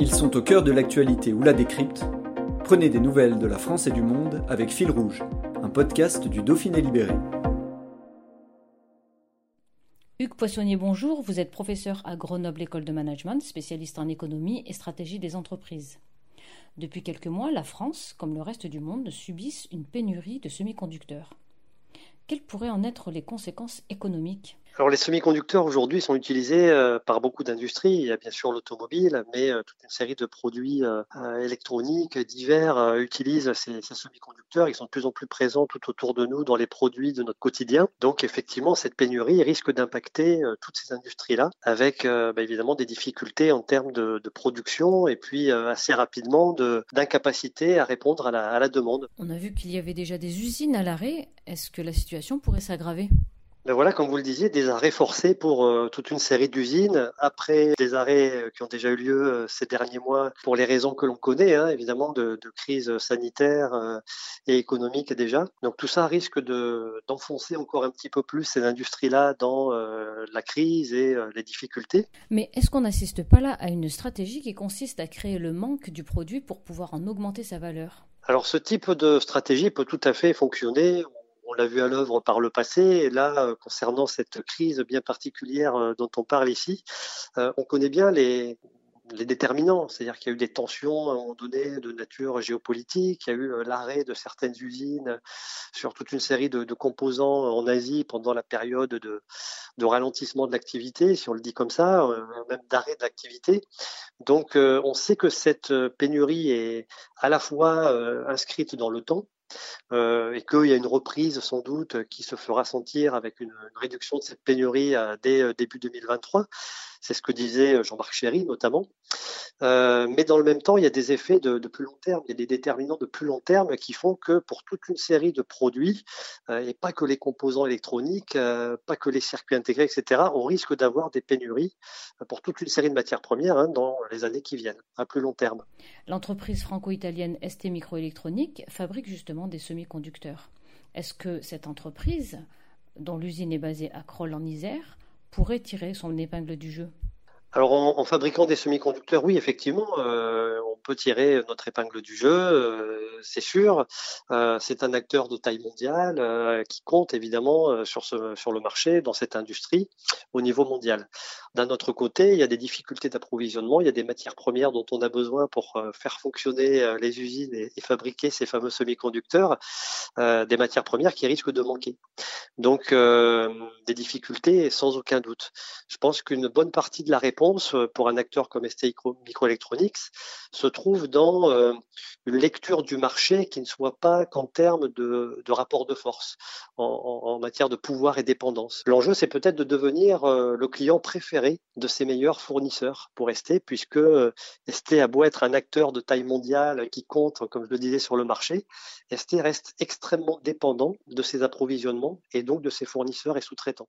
Ils sont au cœur de l'actualité ou la décrypte. Prenez des nouvelles de la France et du monde avec Fil Rouge, un podcast du Dauphiné Libéré. Hugues Poissonnier, bonjour. Vous êtes professeur à Grenoble École de Management, spécialiste en économie et stratégie des entreprises. Depuis quelques mois, la France, comme le reste du monde, subissent une pénurie de semi-conducteurs. Quelles pourraient en être les conséquences économiques? Alors les semi-conducteurs aujourd'hui sont utilisés euh, par beaucoup d'industries. Il y a bien sûr l'automobile, mais euh, toute une série de produits euh, électroniques divers utilisent ces, semi-conducteurs. Ils sont de plus en plus présents tout autour de nous dans les produits de notre quotidien. Donc effectivement, cette pénurie risque d'impacter toutes ces industries-là, avec bah, évidemment des difficultés en termes de, production et puis assez rapidement d'incapacité à répondre à la, à la demande. On a vu qu'il y avait déjà des usines à l'arrêt. Est-ce que la situation pourrait s'aggraver? Ben voilà, comme vous le disiez, des arrêts forcés pour euh, toute une série d'usines, après des arrêts euh, qui ont déjà eu lieu euh, ces derniers mois pour les raisons que l'on connaît, hein, évidemment, de, de, crise sanitaire et économique déjà. Donc tout ça risque de, d'enfoncer encore un petit peu plus ces industries-là dans la crise et les difficultés. Mais est-ce qu'on n'assiste pas là à une stratégie qui consiste à créer le manque du produit pour pouvoir en augmenter sa valeur? Alors ce type de stratégie peut tout à fait fonctionner on l'a vu à l'œuvre par le passé. Et là, euh, concernant cette crise bien particulière euh, dont on parle ici, euh, on connaît bien les, déterminants, c'est-à-dire qu'il y a eu des tensions à un de nature géopolitique, il y a eu l'arrêt de certaines usines sur toute une série de, composants en Asie pendant la période de, ralentissement de l'activité, si on le dit comme ça, même d'arrêt de l'activité. Donc on sait que cette pénurie est à la fois inscrite dans le temps, euh, et qu'il y a une reprise sans doute qui se fera sentir avec une, réduction de cette pénurie euh, dès euh, début 2023. C'est ce que disait Jean-Marc Chéry notamment. mais dans le même temps, il y a des effets de, plus long terme, il y a des déterminants de plus long terme qui font que pour toute une série de produits, et pas que les composants électroniques, pas que les circuits intégrés, etc., on risque d'avoir des pénuries pour toute une série de matières premières hein, dans les années qui viennent, à plus long terme. L'entreprise franco-italienne ST Microélectronique fabrique justement des semi-conducteurs. Est-ce que cette entreprise, dont l'usine est basée à Kroll en Isère, pourrait tirer son épingle du jeu alors en, fabriquant des semi-conducteurs, oui, effectivement, euh, on peut tirer notre épingle du jeu, euh, c'est sûr. Euh, c'est un acteur de taille mondiale qui compte évidemment sur, ce, sur le marché, dans cette industrie, au niveau mondial. D'un autre côté, il y a des difficultés d'approvisionnement, il y a des matières premières dont on a besoin pour faire fonctionner les usines et, et fabriquer ces fameux semi-conducteurs, des matières premières qui risquent de manquer. Donc des difficultés sans aucun doute. Je pense qu'une bonne partie de la réponse euh, pour un acteur comme ST Microelectronics se trouve dans euh, une lecture du marché qui ne soit pas qu'en termes de, rapport de force, en, matière de pouvoir et dépendance. L'enjeu, c'est peut-être de devenir euh, le client préféré de ses meilleurs fournisseurs pour ST, puisque ST a beau être un acteur de taille mondiale qui compte, comme je le disais, sur le marché, ST reste extrêmement dépendant de ses approvisionnements et donc de ses fournisseurs et sous-traitants.